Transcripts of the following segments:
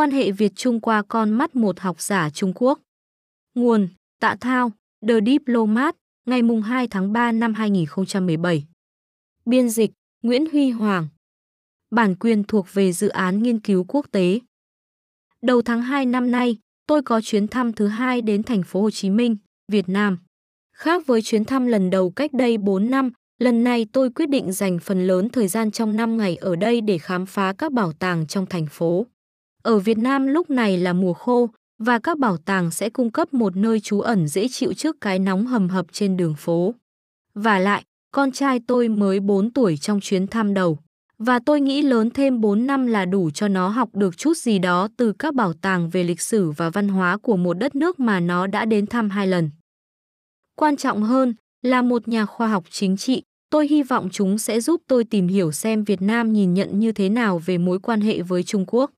quan hệ Việt Trung qua con mắt một học giả Trung Quốc. Nguồn: Tạ Thao, The Diplomat, ngày 2 tháng 3 năm 2017. Biên dịch: Nguyễn Huy Hoàng. Bản quyền thuộc về dự án nghiên cứu quốc tế. Đầu tháng 2 năm nay, tôi có chuyến thăm thứ hai đến thành phố Hồ Chí Minh, Việt Nam. Khác với chuyến thăm lần đầu cách đây 4 năm, lần này tôi quyết định dành phần lớn thời gian trong 5 ngày ở đây để khám phá các bảo tàng trong thành phố. Ở Việt Nam lúc này là mùa khô và các bảo tàng sẽ cung cấp một nơi trú ẩn dễ chịu trước cái nóng hầm hập trên đường phố. Và lại, con trai tôi mới 4 tuổi trong chuyến thăm đầu. Và tôi nghĩ lớn thêm 4 năm là đủ cho nó học được chút gì đó từ các bảo tàng về lịch sử và văn hóa của một đất nước mà nó đã đến thăm hai lần. Quan trọng hơn, là một nhà khoa học chính trị, tôi hy vọng chúng sẽ giúp tôi tìm hiểu xem Việt Nam nhìn nhận như thế nào về mối quan hệ với Trung Quốc.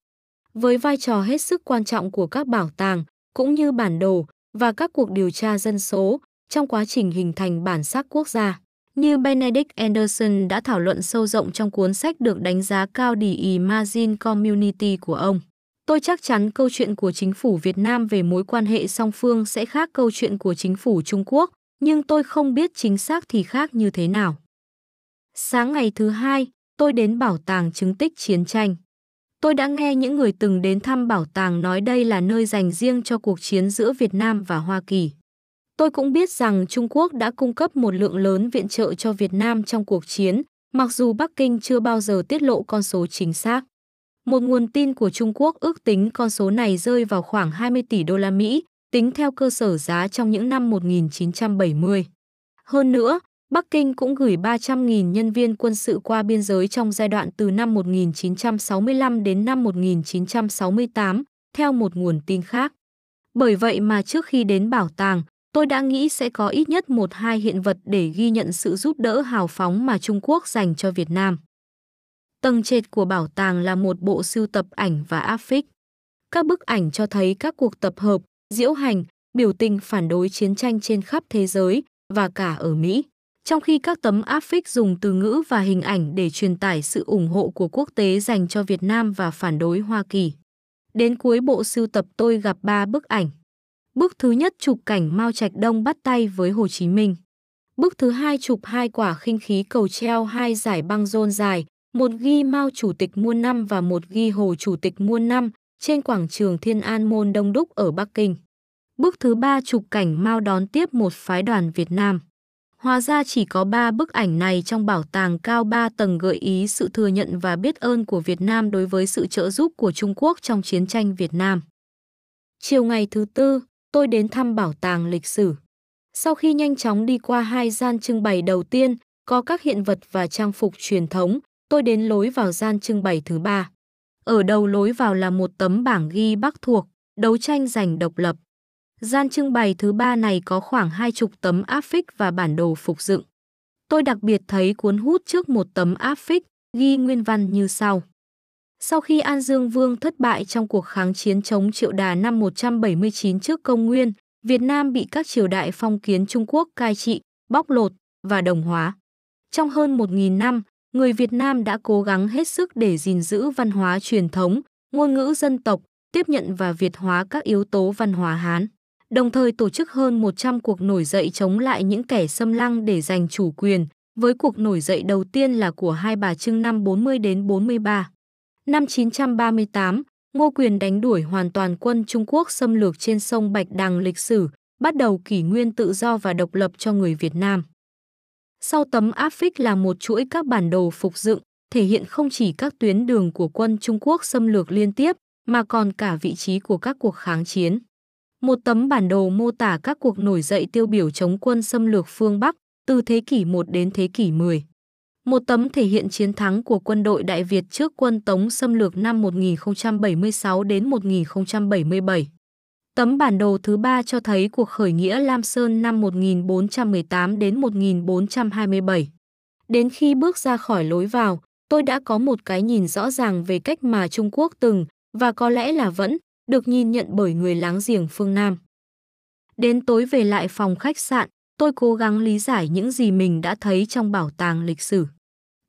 Với vai trò hết sức quan trọng của các bảo tàng, cũng như bản đồ và các cuộc điều tra dân số trong quá trình hình thành bản sắc quốc gia. Như Benedict Anderson đã thảo luận sâu rộng trong cuốn sách được đánh giá cao The Imagine Community của ông. Tôi chắc chắn câu chuyện của chính phủ Việt Nam về mối quan hệ song phương sẽ khác câu chuyện của chính phủ Trung Quốc, nhưng tôi không biết chính xác thì khác như thế nào. Sáng ngày thứ hai, tôi đến bảo tàng chứng tích chiến tranh. Tôi đã nghe những người từng đến thăm bảo tàng nói đây là nơi dành riêng cho cuộc chiến giữa Việt Nam và Hoa Kỳ. Tôi cũng biết rằng Trung Quốc đã cung cấp một lượng lớn viện trợ cho Việt Nam trong cuộc chiến, mặc dù Bắc Kinh chưa bao giờ tiết lộ con số chính xác. Một nguồn tin của Trung Quốc ước tính con số này rơi vào khoảng 20 tỷ đô la Mỹ, tính theo cơ sở giá trong những năm 1970. Hơn nữa, Bắc Kinh cũng gửi 300.000 nhân viên quân sự qua biên giới trong giai đoạn từ năm 1965 đến năm 1968, theo một nguồn tin khác. Bởi vậy mà trước khi đến bảo tàng, tôi đã nghĩ sẽ có ít nhất một hai hiện vật để ghi nhận sự giúp đỡ hào phóng mà Trung Quốc dành cho Việt Nam. Tầng trệt của bảo tàng là một bộ sưu tập ảnh và áp phích. Các bức ảnh cho thấy các cuộc tập hợp, diễu hành, biểu tình phản đối chiến tranh trên khắp thế giới và cả ở Mỹ. Trong khi các tấm áp phích dùng từ ngữ và hình ảnh để truyền tải sự ủng hộ của quốc tế dành cho Việt Nam và phản đối Hoa Kỳ. Đến cuối bộ sưu tập tôi gặp ba bức ảnh. Bức thứ nhất chụp cảnh Mao Trạch Đông bắt tay với Hồ Chí Minh. Bức thứ hai chụp hai quả khinh khí cầu treo hai giải băng rôn dài, một ghi Mao Chủ tịch muôn năm và một ghi Hồ Chủ tịch muôn năm trên quảng trường Thiên An Môn Đông Đúc ở Bắc Kinh. Bức thứ ba chụp cảnh Mao đón tiếp một phái đoàn Việt Nam. Hóa ra chỉ có 3 bức ảnh này trong bảo tàng cao 3 tầng gợi ý sự thừa nhận và biết ơn của Việt Nam đối với sự trợ giúp của Trung Quốc trong chiến tranh Việt Nam. Chiều ngày thứ tư, tôi đến thăm bảo tàng lịch sử. Sau khi nhanh chóng đi qua hai gian trưng bày đầu tiên, có các hiện vật và trang phục truyền thống, tôi đến lối vào gian trưng bày thứ ba. Ở đầu lối vào là một tấm bảng ghi Bắc thuộc, đấu tranh giành độc lập. Gian trưng bày thứ ba này có khoảng hai chục tấm áp phích và bản đồ phục dựng. Tôi đặc biệt thấy cuốn hút trước một tấm áp phích, ghi nguyên văn như sau. Sau khi An Dương Vương thất bại trong cuộc kháng chiến chống Triệu Đà năm 179 trước công nguyên, Việt Nam bị các triều đại phong kiến Trung Quốc cai trị, bóc lột và đồng hóa. Trong hơn 1.000 năm, người Việt Nam đã cố gắng hết sức để gìn giữ văn hóa truyền thống, ngôn ngữ dân tộc, tiếp nhận và Việt hóa các yếu tố văn hóa Hán đồng thời tổ chức hơn 100 cuộc nổi dậy chống lại những kẻ xâm lăng để giành chủ quyền, với cuộc nổi dậy đầu tiên là của hai bà Trưng năm 40 đến 43. Năm 938, Ngô Quyền đánh đuổi hoàn toàn quân Trung Quốc xâm lược trên sông Bạch Đằng lịch sử, bắt đầu kỷ nguyên tự do và độc lập cho người Việt Nam. Sau tấm áp phích là một chuỗi các bản đồ phục dựng, thể hiện không chỉ các tuyến đường của quân Trung Quốc xâm lược liên tiếp, mà còn cả vị trí của các cuộc kháng chiến một tấm bản đồ mô tả các cuộc nổi dậy tiêu biểu chống quân xâm lược phương Bắc từ thế kỷ 1 đến thế kỷ 10. Một tấm thể hiện chiến thắng của quân đội Đại Việt trước quân Tống xâm lược năm 1076 đến 1077. Tấm bản đồ thứ ba cho thấy cuộc khởi nghĩa Lam Sơn năm 1418 đến 1427. Đến khi bước ra khỏi lối vào, tôi đã có một cái nhìn rõ ràng về cách mà Trung Quốc từng, và có lẽ là vẫn, được nhìn nhận bởi người láng giềng phương Nam. Đến tối về lại phòng khách sạn, tôi cố gắng lý giải những gì mình đã thấy trong bảo tàng lịch sử.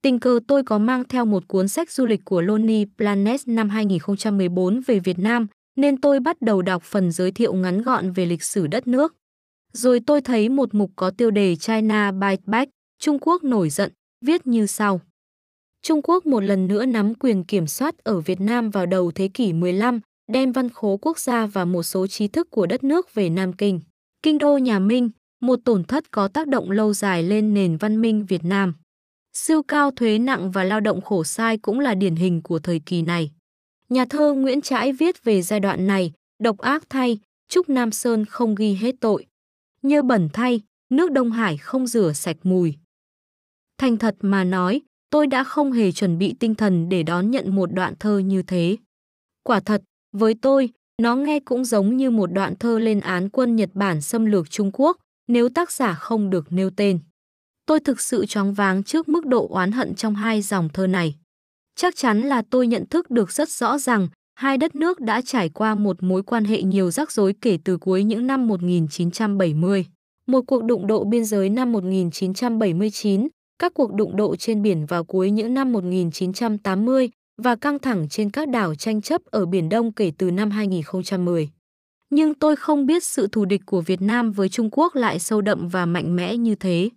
Tình cờ tôi có mang theo một cuốn sách du lịch của Lonely Planet năm 2014 về Việt Nam, nên tôi bắt đầu đọc phần giới thiệu ngắn gọn về lịch sử đất nước. Rồi tôi thấy một mục có tiêu đề China Bite Back, Trung Quốc nổi giận, viết như sau. Trung Quốc một lần nữa nắm quyền kiểm soát ở Việt Nam vào đầu thế kỷ 15, đem văn khố quốc gia và một số trí thức của đất nước về Nam Kinh. Kinh đô nhà Minh, một tổn thất có tác động lâu dài lên nền văn minh Việt Nam. Siêu cao thuế nặng và lao động khổ sai cũng là điển hình của thời kỳ này. Nhà thơ Nguyễn Trãi viết về giai đoạn này, độc ác thay, Trúc Nam Sơn không ghi hết tội. Như bẩn thay, nước Đông Hải không rửa sạch mùi. Thành thật mà nói, tôi đã không hề chuẩn bị tinh thần để đón nhận một đoạn thơ như thế. Quả thật, với tôi, nó nghe cũng giống như một đoạn thơ lên án quân Nhật Bản xâm lược Trung Quốc, nếu tác giả không được nêu tên. Tôi thực sự choáng váng trước mức độ oán hận trong hai dòng thơ này. Chắc chắn là tôi nhận thức được rất rõ rằng hai đất nước đã trải qua một mối quan hệ nhiều rắc rối kể từ cuối những năm 1970. Một cuộc đụng độ biên giới năm 1979, các cuộc đụng độ trên biển vào cuối những năm 1980 và căng thẳng trên các đảo tranh chấp ở Biển Đông kể từ năm 2010. Nhưng tôi không biết sự thù địch của Việt Nam với Trung Quốc lại sâu đậm và mạnh mẽ như thế.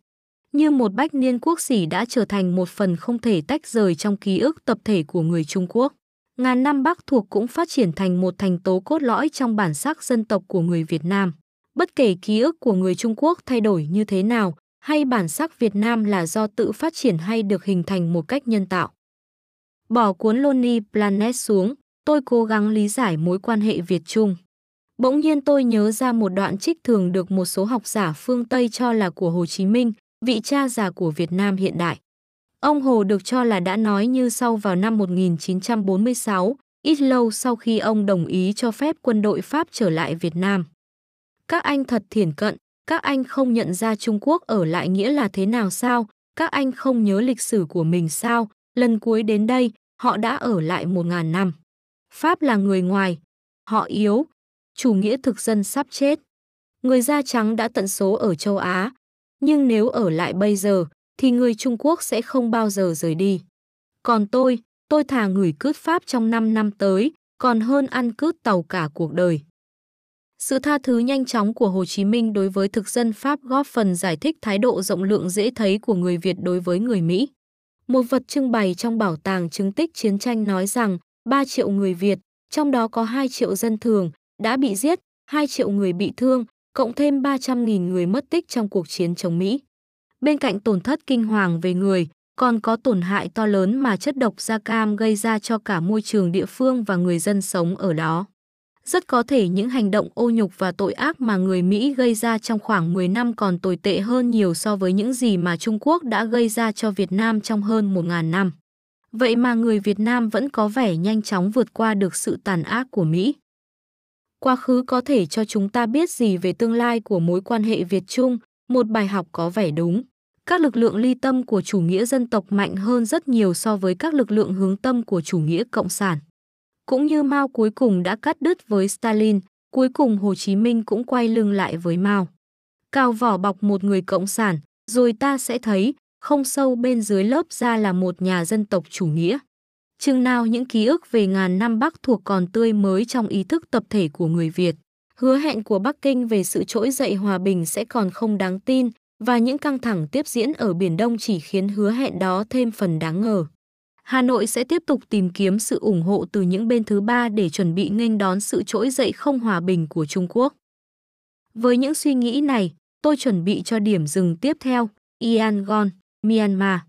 Như một bách niên quốc sỉ đã trở thành một phần không thể tách rời trong ký ức tập thể của người Trung Quốc. Ngàn năm Bắc thuộc cũng phát triển thành một thành tố cốt lõi trong bản sắc dân tộc của người Việt Nam. Bất kể ký ức của người Trung Quốc thay đổi như thế nào, hay bản sắc Việt Nam là do tự phát triển hay được hình thành một cách nhân tạo. Bỏ cuốn Lonely Planet xuống, tôi cố gắng lý giải mối quan hệ Việt-Trung. Bỗng nhiên tôi nhớ ra một đoạn trích thường được một số học giả phương Tây cho là của Hồ Chí Minh, vị cha già của Việt Nam hiện đại. Ông Hồ được cho là đã nói như sau vào năm 1946, ít lâu sau khi ông đồng ý cho phép quân đội Pháp trở lại Việt Nam. Các anh thật thiển cận, các anh không nhận ra Trung Quốc ở lại nghĩa là thế nào sao? Các anh không nhớ lịch sử của mình sao? Lần cuối đến đây, họ đã ở lại một ngàn năm. Pháp là người ngoài, họ yếu, chủ nghĩa thực dân sắp chết. Người da trắng đã tận số ở châu Á, nhưng nếu ở lại bây giờ thì người Trung Quốc sẽ không bao giờ rời đi. Còn tôi, tôi thà người cướp Pháp trong 5 năm tới, còn hơn ăn cướp tàu cả cuộc đời. Sự tha thứ nhanh chóng của Hồ Chí Minh đối với thực dân Pháp góp phần giải thích thái độ rộng lượng dễ thấy của người Việt đối với người Mỹ. Một vật trưng bày trong bảo tàng chứng tích chiến tranh nói rằng 3 triệu người Việt, trong đó có 2 triệu dân thường, đã bị giết, 2 triệu người bị thương, cộng thêm 300.000 người mất tích trong cuộc chiến chống Mỹ. Bên cạnh tổn thất kinh hoàng về người, còn có tổn hại to lớn mà chất độc da cam gây ra cho cả môi trường địa phương và người dân sống ở đó. Rất có thể những hành động ô nhục và tội ác mà người Mỹ gây ra trong khoảng 10 năm còn tồi tệ hơn nhiều so với những gì mà Trung Quốc đã gây ra cho Việt Nam trong hơn 1.000 năm. Vậy mà người Việt Nam vẫn có vẻ nhanh chóng vượt qua được sự tàn ác của Mỹ. Quá khứ có thể cho chúng ta biết gì về tương lai của mối quan hệ Việt-Trung, một bài học có vẻ đúng. Các lực lượng ly tâm của chủ nghĩa dân tộc mạnh hơn rất nhiều so với các lực lượng hướng tâm của chủ nghĩa cộng sản. Cũng như Mao cuối cùng đã cắt đứt với Stalin, cuối cùng Hồ Chí Minh cũng quay lưng lại với Mao. Cào vỏ bọc một người cộng sản, rồi ta sẽ thấy, không sâu bên dưới lớp da là một nhà dân tộc chủ nghĩa. Chừng nào những ký ức về ngàn năm Bắc thuộc còn tươi mới trong ý thức tập thể của người Việt. Hứa hẹn của Bắc Kinh về sự trỗi dậy hòa bình sẽ còn không đáng tin và những căng thẳng tiếp diễn ở Biển Đông chỉ khiến hứa hẹn đó thêm phần đáng ngờ. Hà Nội sẽ tiếp tục tìm kiếm sự ủng hộ từ những bên thứ ba để chuẩn bị nghênh đón sự trỗi dậy không hòa bình của Trung Quốc. Với những suy nghĩ này, tôi chuẩn bị cho điểm dừng tiếp theo, Yangon, Myanmar.